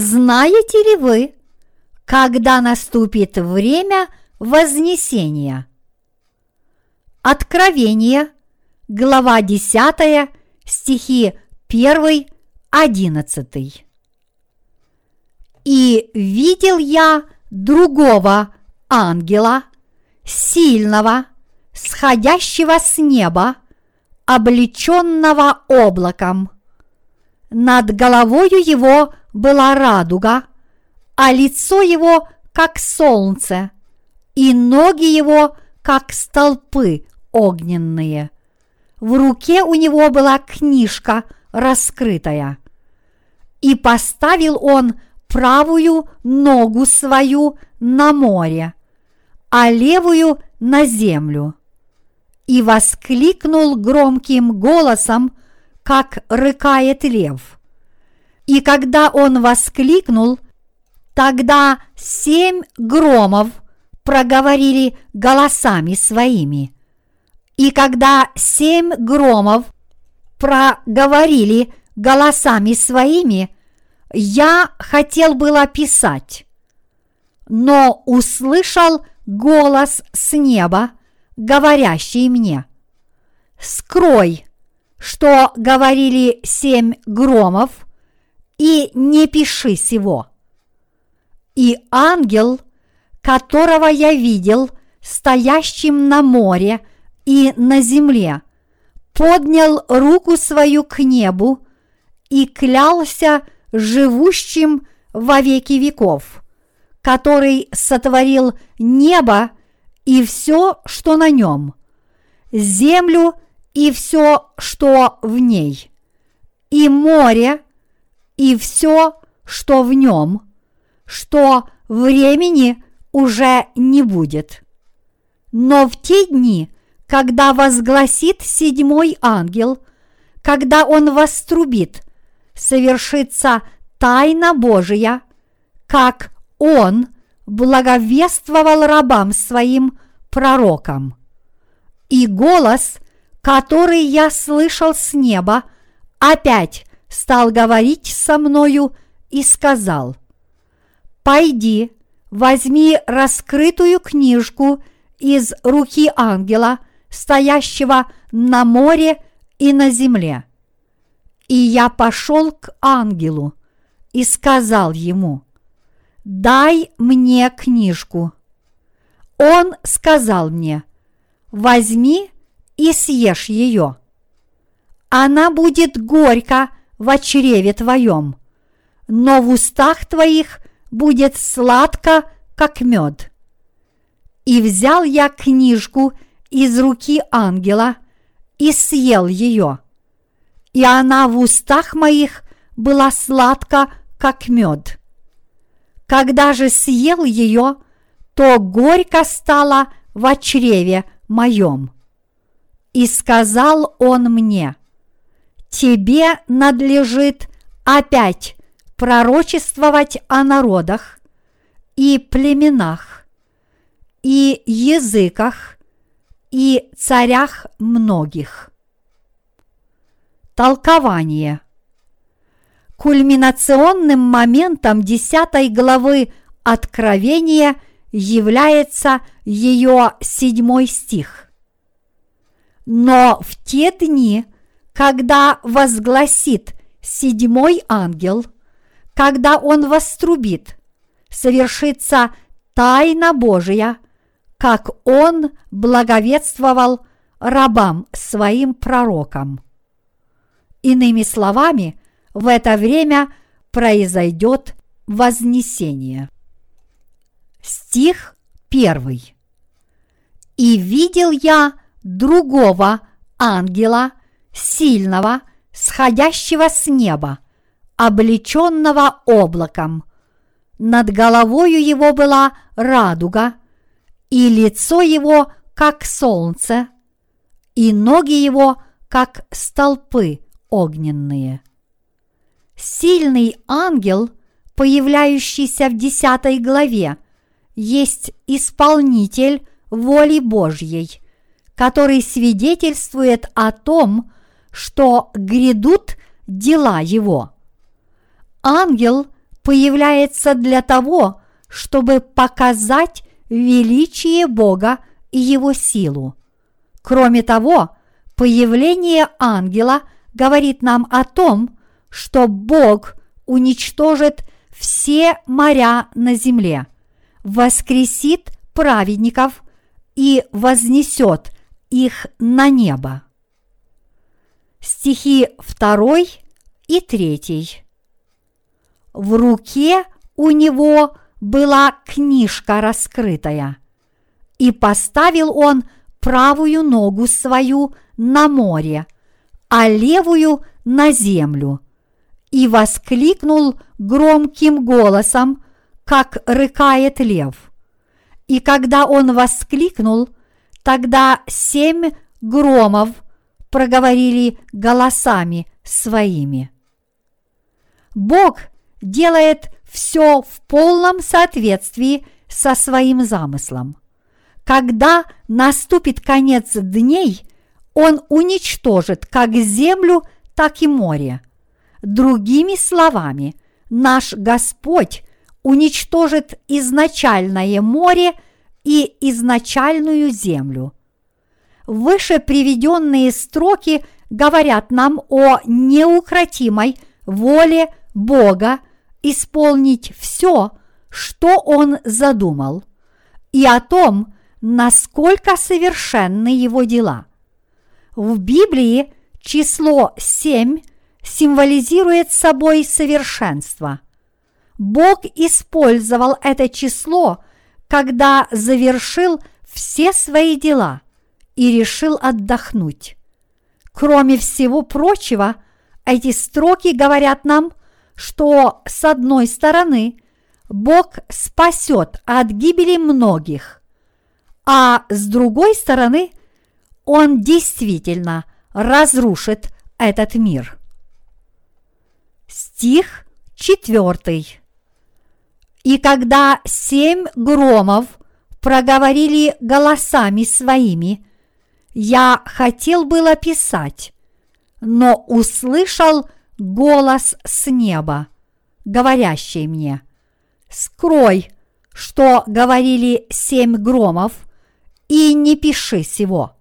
знаете ли вы, когда наступит время Вознесения? Откровение, глава 10, стихи 1, 11. И видел я другого ангела, сильного, сходящего с неба, облеченного облаком. Над головою его была радуга, а лицо его как солнце, и ноги его как столпы огненные. В руке у него была книжка раскрытая. И поставил он правую ногу свою на море, а левую на землю. И воскликнул громким голосом, как рыкает лев. И когда он воскликнул, тогда семь громов проговорили голосами своими. И когда семь громов проговорили голосами своими, я хотел было писать, но услышал голос с неба, говорящий мне, «Скрой, что говорили семь громов, и не пиши сего». И ангел, которого я видел стоящим на море и на земле, поднял руку свою к небу и клялся живущим во веки веков, который сотворил небо и все, что на нем, землю и все, что в ней, и море и все, что в нем, что времени уже не будет. Но в те дни, когда возгласит седьмой ангел, когда он вострубит, совершится тайна Божия, как он благовествовал рабам своим пророкам. И голос, который я слышал с неба, опять стал говорить со мною и сказал, «Пойди, возьми раскрытую книжку из руки ангела, стоящего на море и на земле». И я пошел к ангелу и сказал ему, «Дай мне книжку». Он сказал мне, «Возьми и съешь ее. Она будет горько в чреве твоем, но в устах твоих будет сладко, как мед». И взял я книжку из руки ангела и съел ее – и она в устах моих была сладка, как мед. Когда же съел ее, то горько стало в чреве моем. И сказал он мне, тебе надлежит опять пророчествовать о народах и племенах, и языках, и царях многих. Толкование. Кульминационным моментом 10 главы Откровения является ее седьмой стих. Но в те дни, когда возгласит седьмой ангел, когда он вострубит, совершится тайна Божия, как он благовествовал рабам своим пророкам. Иными словами, в это время произойдет вознесение. Стих первый. «И видел я другого ангела, сильного, сходящего с неба, облеченного облаком. Над головою его была радуга, и лицо его, как солнце, и ноги его, как столпы огненные. Сильный ангел, появляющийся в десятой главе, есть исполнитель воли Божьей, который свидетельствует о том, что грядут дела его. Ангел появляется для того, чтобы показать величие Бога и Его силу. Кроме того, появление ангела говорит нам о том, что Бог уничтожит все моря на земле, воскресит праведников и вознесет их на небо. Стихи 2 и 3. В руке у него была книжка раскрытая, и поставил он правую ногу свою на море, а левую на землю, и воскликнул громким голосом, как рыкает лев. И когда он воскликнул, тогда семь громов проговорили голосами своими. Бог делает все в полном соответствии со своим замыслом. Когда наступит конец дней, Он уничтожит как землю, так и море. Другими словами, наш Господь уничтожит изначальное море и изначальную землю. Выше приведенные строки говорят нам о неукротимой воле Бога исполнить все, что Он задумал, и о том, насколько совершенны Его дела. В Библии число семь символизирует собой совершенство. Бог использовал это число, когда завершил все свои дела и решил отдохнуть. Кроме всего прочего, эти строки говорят нам, что с одной стороны Бог спасет от гибели многих, а с другой стороны Он действительно разрушит этот мир. Стих четвертый. И когда семь громов проговорили голосами своими, я хотел было писать, но услышал голос с неба, говорящий мне, «Скрой, что говорили семь громов, и не пиши сего».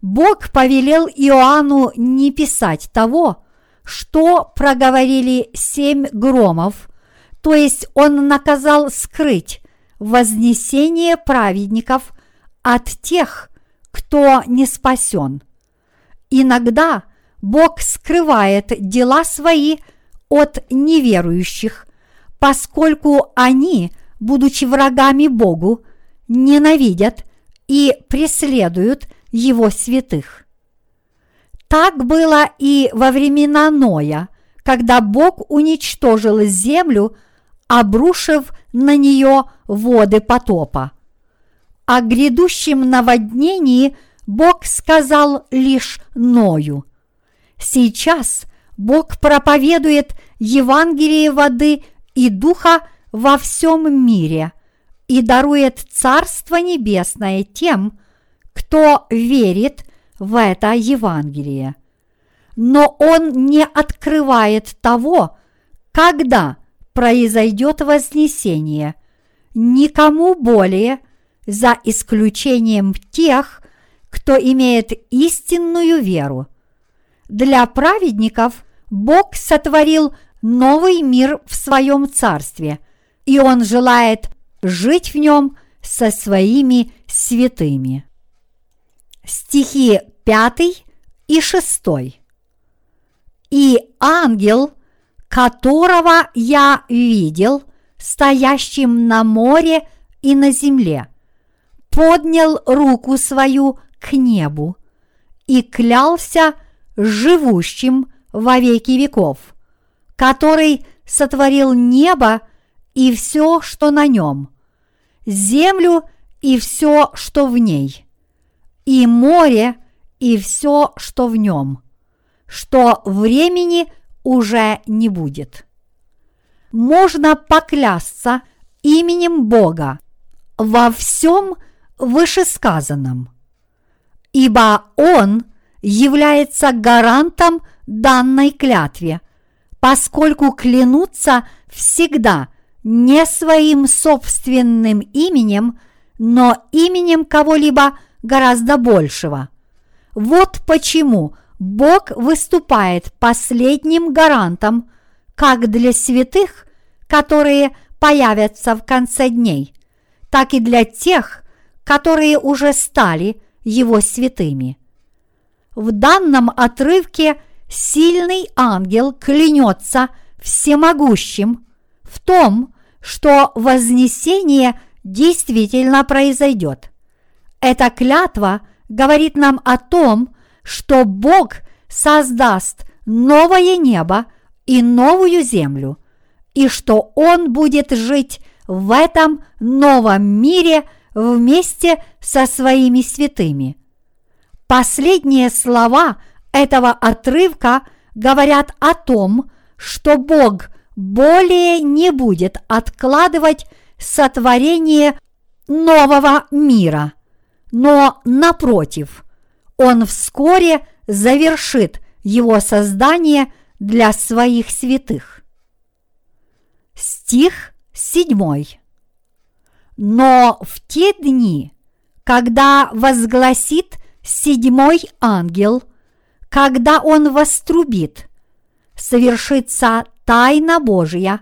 Бог повелел Иоанну не писать того, что проговорили семь громов, то есть он наказал скрыть вознесение праведников от тех, кто не спасен. Иногда Бог скрывает дела свои от неверующих, поскольку они, будучи врагами Богу, ненавидят и преследуют Его святых. Так было и во времена Ноя, когда Бог уничтожил землю, обрушив на нее воды потопа. О грядущем наводнении Бог сказал лишь Ною – Сейчас Бог проповедует Евангелие воды и духа во всем мире и дарует Царство Небесное тем, кто верит в это Евангелие. Но Он не открывает того, когда произойдет вознесение, никому более, за исключением тех, кто имеет истинную веру. Для праведников Бог сотворил новый мир в своем царстве, и Он желает жить в нем со своими святыми. Стихи 5 и 6. И ангел, которого я видел, стоящим на море и на земле, поднял руку свою к небу и клялся живущим во веки веков, который сотворил небо и все, что на нем, землю и все, что в ней, и море и все, что в нем, что времени уже не будет. Можно поклясться именем Бога во всем вышесказанном, ибо Он – является гарантом данной клятве, поскольку клянутся всегда не своим собственным именем, но именем кого-либо гораздо большего. Вот почему Бог выступает последним гарантом как для святых, которые появятся в конце дней, так и для тех, которые уже стали его святыми. В данном отрывке сильный ангел клянется всемогущим в том, что вознесение действительно произойдет. Эта клятва говорит нам о том, что Бог создаст новое небо и новую землю, и что Он будет жить в этом новом мире вместе со своими святыми. Последние слова этого отрывка говорят о том, что Бог более не будет откладывать сотворение нового мира, но напротив, Он вскоре завершит его создание для своих святых. Стих седьмой. Но в те дни, когда возгласит седьмой ангел, когда он вострубит, совершится тайна Божья,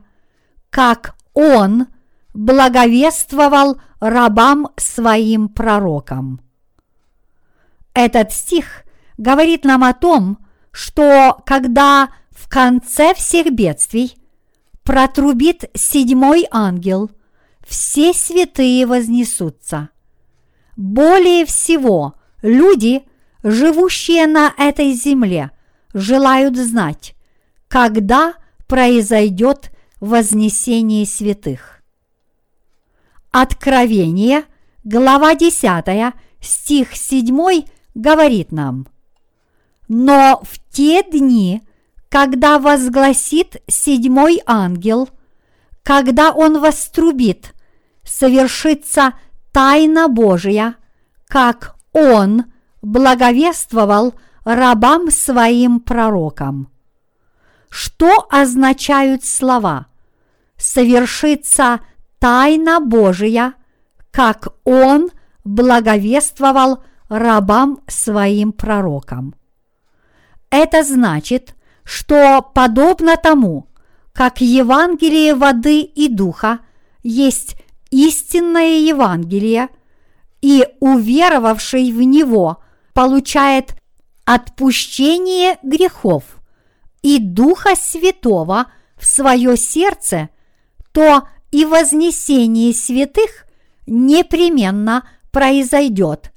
как он благовествовал рабам своим пророкам. Этот стих говорит нам о том, что когда в конце всех бедствий протрубит седьмой ангел, все святые вознесутся. Более всего люди, живущие на этой земле, желают знать, когда произойдет вознесение святых. Откровение, глава 10, стих 7 говорит нам, «Но в те дни, когда возгласит седьмой ангел, когда он вострубит, совершится тайна Божия, как он благовествовал рабам своим пророкам. Что означают слова «совершится тайна Божия», как он благовествовал рабам своим пророкам? Это значит, что подобно тому, как Евангелие воды и духа есть истинное Евангелие, и уверовавший в него получает отпущение грехов и Духа Святого в свое сердце, то и вознесение святых непременно произойдет,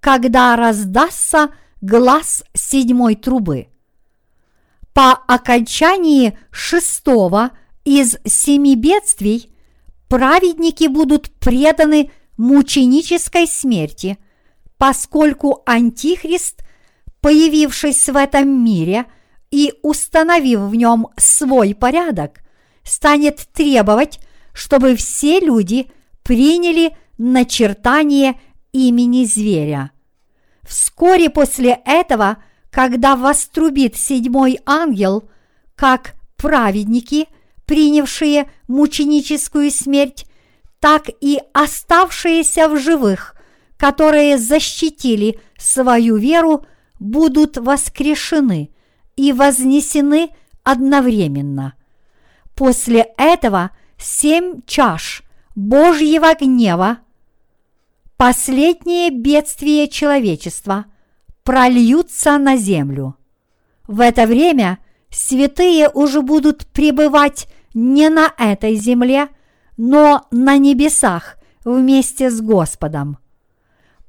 когда раздастся глаз седьмой трубы. По окончании шестого из семи бедствий праведники будут преданы мученической смерти, поскольку Антихрист, появившись в этом мире и установив в нем свой порядок, станет требовать, чтобы все люди приняли начертание имени зверя. Вскоре после этого – когда вострубит седьмой ангел, как праведники, принявшие мученическую смерть, так и оставшиеся в живых, которые защитили свою веру, будут воскрешены и вознесены одновременно. После этого семь чаш Божьего гнева, последнее бедствие человечества – прольются на землю. В это время святые уже будут пребывать не на этой земле, но на небесах вместе с Господом.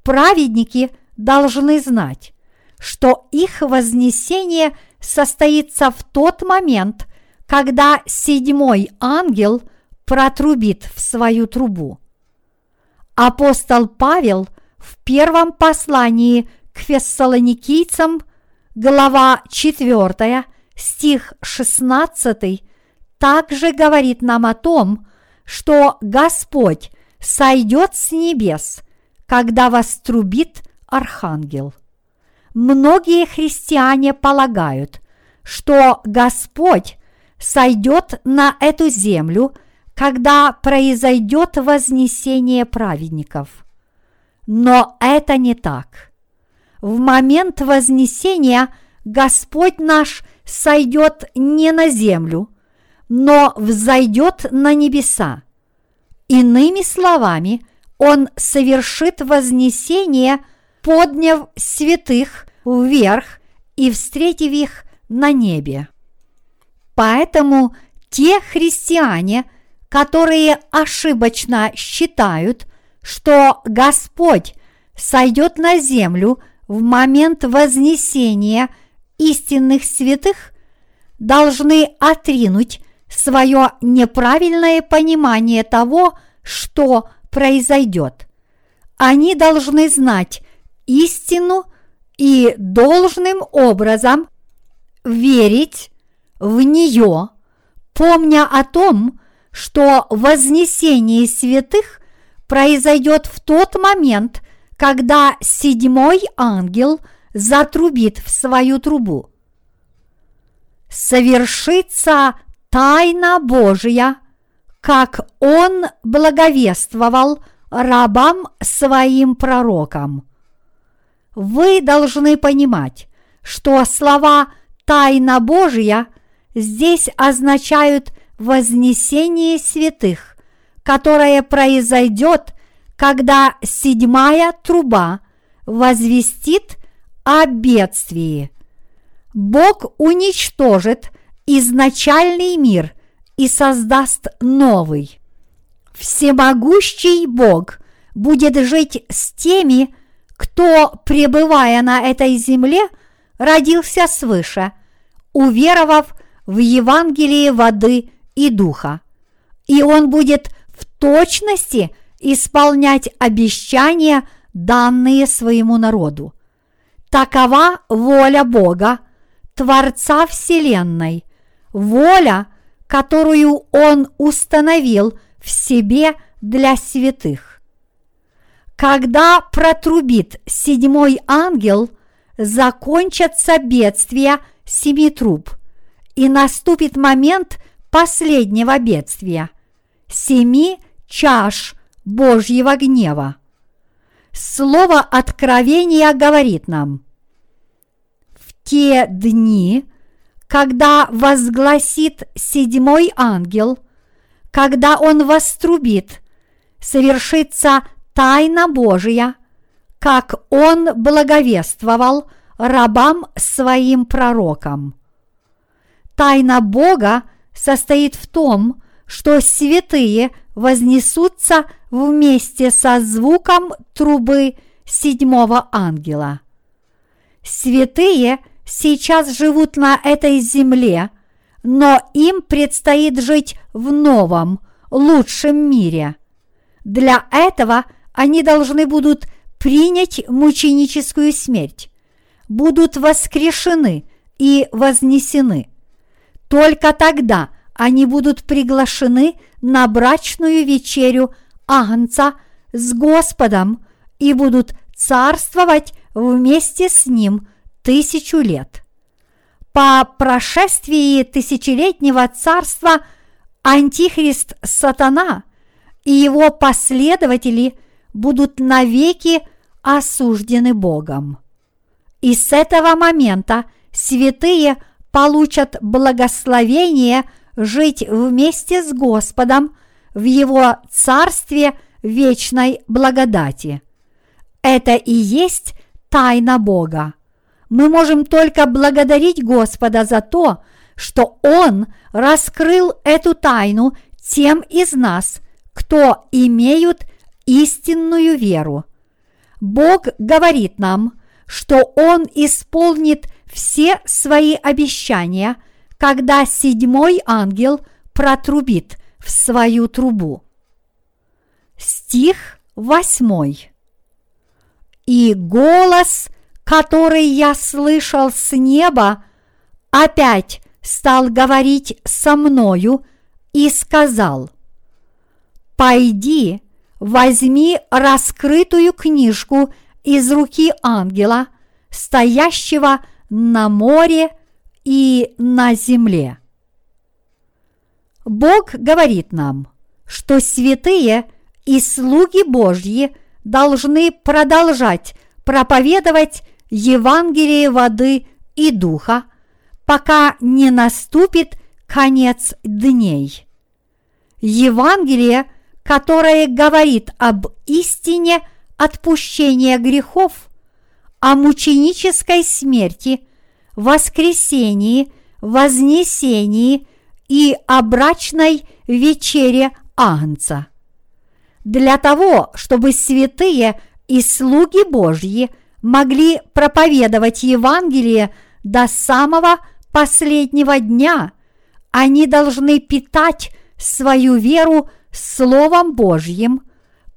Праведники должны знать, что их вознесение состоится в тот момент, когда седьмой ангел протрубит в свою трубу. Апостол Павел в первом послании к фессалоникийцам, глава 4, стих 16, также говорит нам о том, что Господь сойдет с небес, когда вострубит архангел. Многие христиане полагают, что Господь сойдет на эту землю, когда произойдет вознесение праведников. Но это не так. В момент вознесения Господь наш сойдет не на землю, но взойдет на небеса. Иными словами, Он совершит вознесение, подняв святых вверх и встретив их на небе. Поэтому те христиане, которые ошибочно считают, что Господь сойдет на землю в момент вознесения истинных святых, должны отринуть свое неправильное понимание того, что произойдет. Они должны знать истину и должным образом верить в нее, помня о том, что вознесение святых произойдет в тот момент, когда седьмой ангел затрубит в свою трубу. Совершится тайна Божья, как Он благовествовал рабам своим пророкам. Вы должны понимать, что слова «тайна Божья» здесь означают вознесение святых, которое произойдет, когда седьмая труба возвестит о бедствии. Бог уничтожит изначальный мир и создаст новый. Всемогущий Бог будет жить с теми, кто, пребывая на этой земле, родился свыше, уверовав в Евангелие воды и духа. И он будет в точности исполнять обещания, данные своему народу. Такова воля Бога, Творца Вселенной, воля, которую Он установил в себе для святых. Когда протрубит седьмой ангел, закончатся бедствия семи труб, и наступит момент последнего бедствия – семи чаш Божьего гнева. Слово откровения говорит нам, те дни – когда возгласит седьмой ангел, когда он вострубит, совершится тайна Божия, как он благовествовал рабам своим пророкам. Тайна Бога состоит в том, что святые вознесутся вместе со звуком трубы седьмого ангела. Святые – сейчас живут на этой земле, но им предстоит жить в новом, лучшем мире. Для этого они должны будут принять мученическую смерть, будут воскрешены и вознесены. Только тогда они будут приглашены на брачную вечерю Агнца с Господом и будут царствовать вместе с Ним – тысячу лет. По прошествии тысячелетнего царства Антихрист Сатана и его последователи будут навеки осуждены Богом. И с этого момента святые получат благословение жить вместе с Господом в Его Царстве вечной благодати. Это и есть тайна Бога мы можем только благодарить Господа за то, что Он раскрыл эту тайну тем из нас, кто имеют истинную веру. Бог говорит нам, что Он исполнит все свои обещания, когда седьмой ангел протрубит в свою трубу. Стих восьмой. И голос – который я слышал с неба, опять стал говорить со мною и сказал, «Пойди, возьми раскрытую книжку из руки ангела, стоящего на море и на земле». Бог говорит нам, что святые и слуги Божьи должны продолжать проповедовать Евангелие воды и духа, пока не наступит конец дней. Евангелие, которое говорит об истине отпущения грехов, о мученической смерти, воскресении, вознесении и о брачной вечере Агнца. Для того, чтобы святые и слуги Божьи могли проповедовать Евангелие до самого последнего дня, они должны питать свою веру Словом Божьим,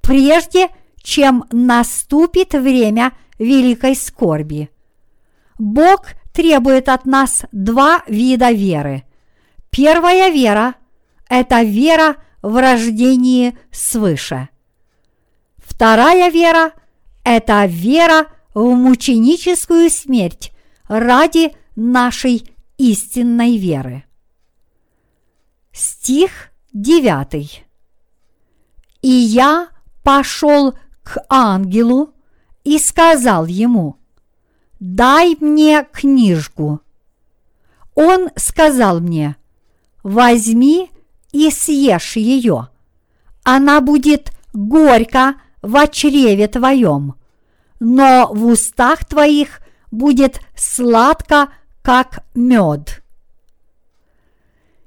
прежде чем наступит время великой скорби. Бог требует от нас два вида веры. Первая вера – это вера в рождении свыше. Вторая вера – это вера в мученическую смерть ради нашей истинной веры. Стих 9. И я пошел к ангелу и сказал ему, дай мне книжку. Он сказал мне, возьми и съешь ее. Она будет горько в чреве твоем, но в устах твоих будет сладко, как мед.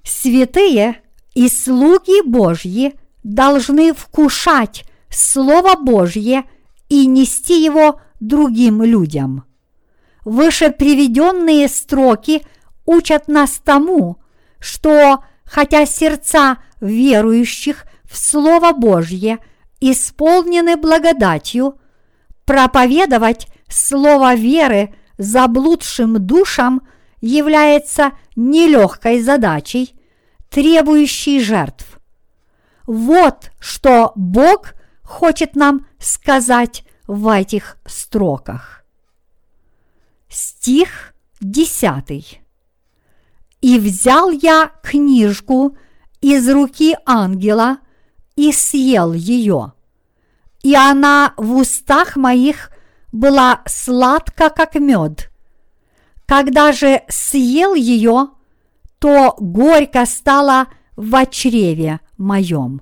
Святые и слуги Божьи должны вкушать Слово Божье и нести его другим людям. Выше приведенные строки учат нас тому, что хотя сердца верующих в Слово Божье исполнены благодатью, проповедовать Слово веры заблудшим душам является нелегкой задачей, требующей жертв. Вот что Бог хочет нам сказать в этих строках. Стих десятый. И взял я книжку из руки ангела и съел ее. И она в устах моих была сладка, как мед. Когда же съел ее, то горько стало в чреве моем.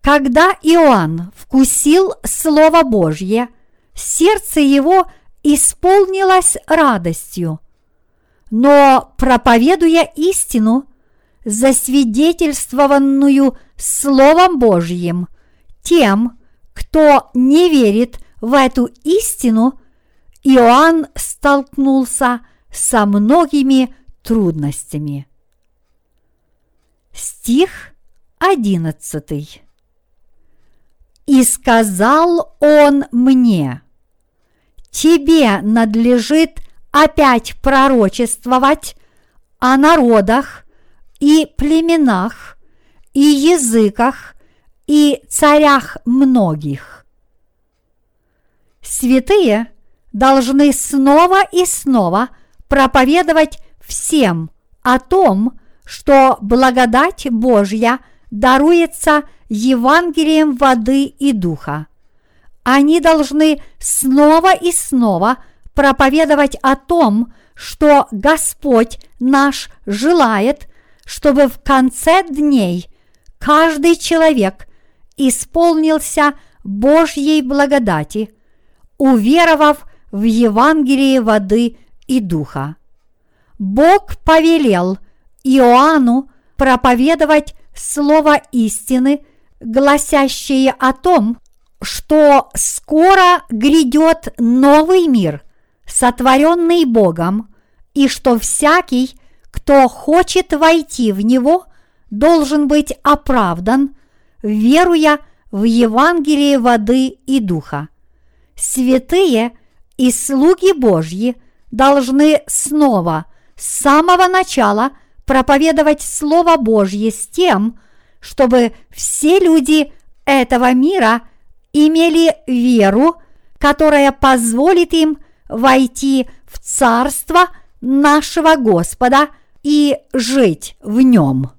Когда Иоанн вкусил Слово Божье, сердце его исполнилось радостью – но проповедуя истину, засвидетельствованную Словом Божьим, тем, кто не верит в эту истину, Иоанн столкнулся со многими трудностями. Стих одиннадцатый. И сказал он мне, тебе надлежит опять пророчествовать о народах и племенах и языках и царях многих. Святые должны снова и снова проповедовать всем о том, что благодать Божья даруется Евангелием воды и духа. Они должны снова и снова проповедовать о том, что Господь наш желает, чтобы в конце дней каждый человек исполнился Божьей благодати, уверовав в Евангелие воды и духа. Бог повелел Иоанну проповедовать слово истины, гласящее о том, что скоро грядет новый мир – сотворенный Богом, и что всякий, кто хочет войти в него, должен быть оправдан, веруя в Евангелие воды и духа. Святые и слуги Божьи должны снова с самого начала проповедовать Слово Божье с тем, чтобы все люди этого мира имели веру, которая позволит им – войти в царство нашего Господа и жить в нем.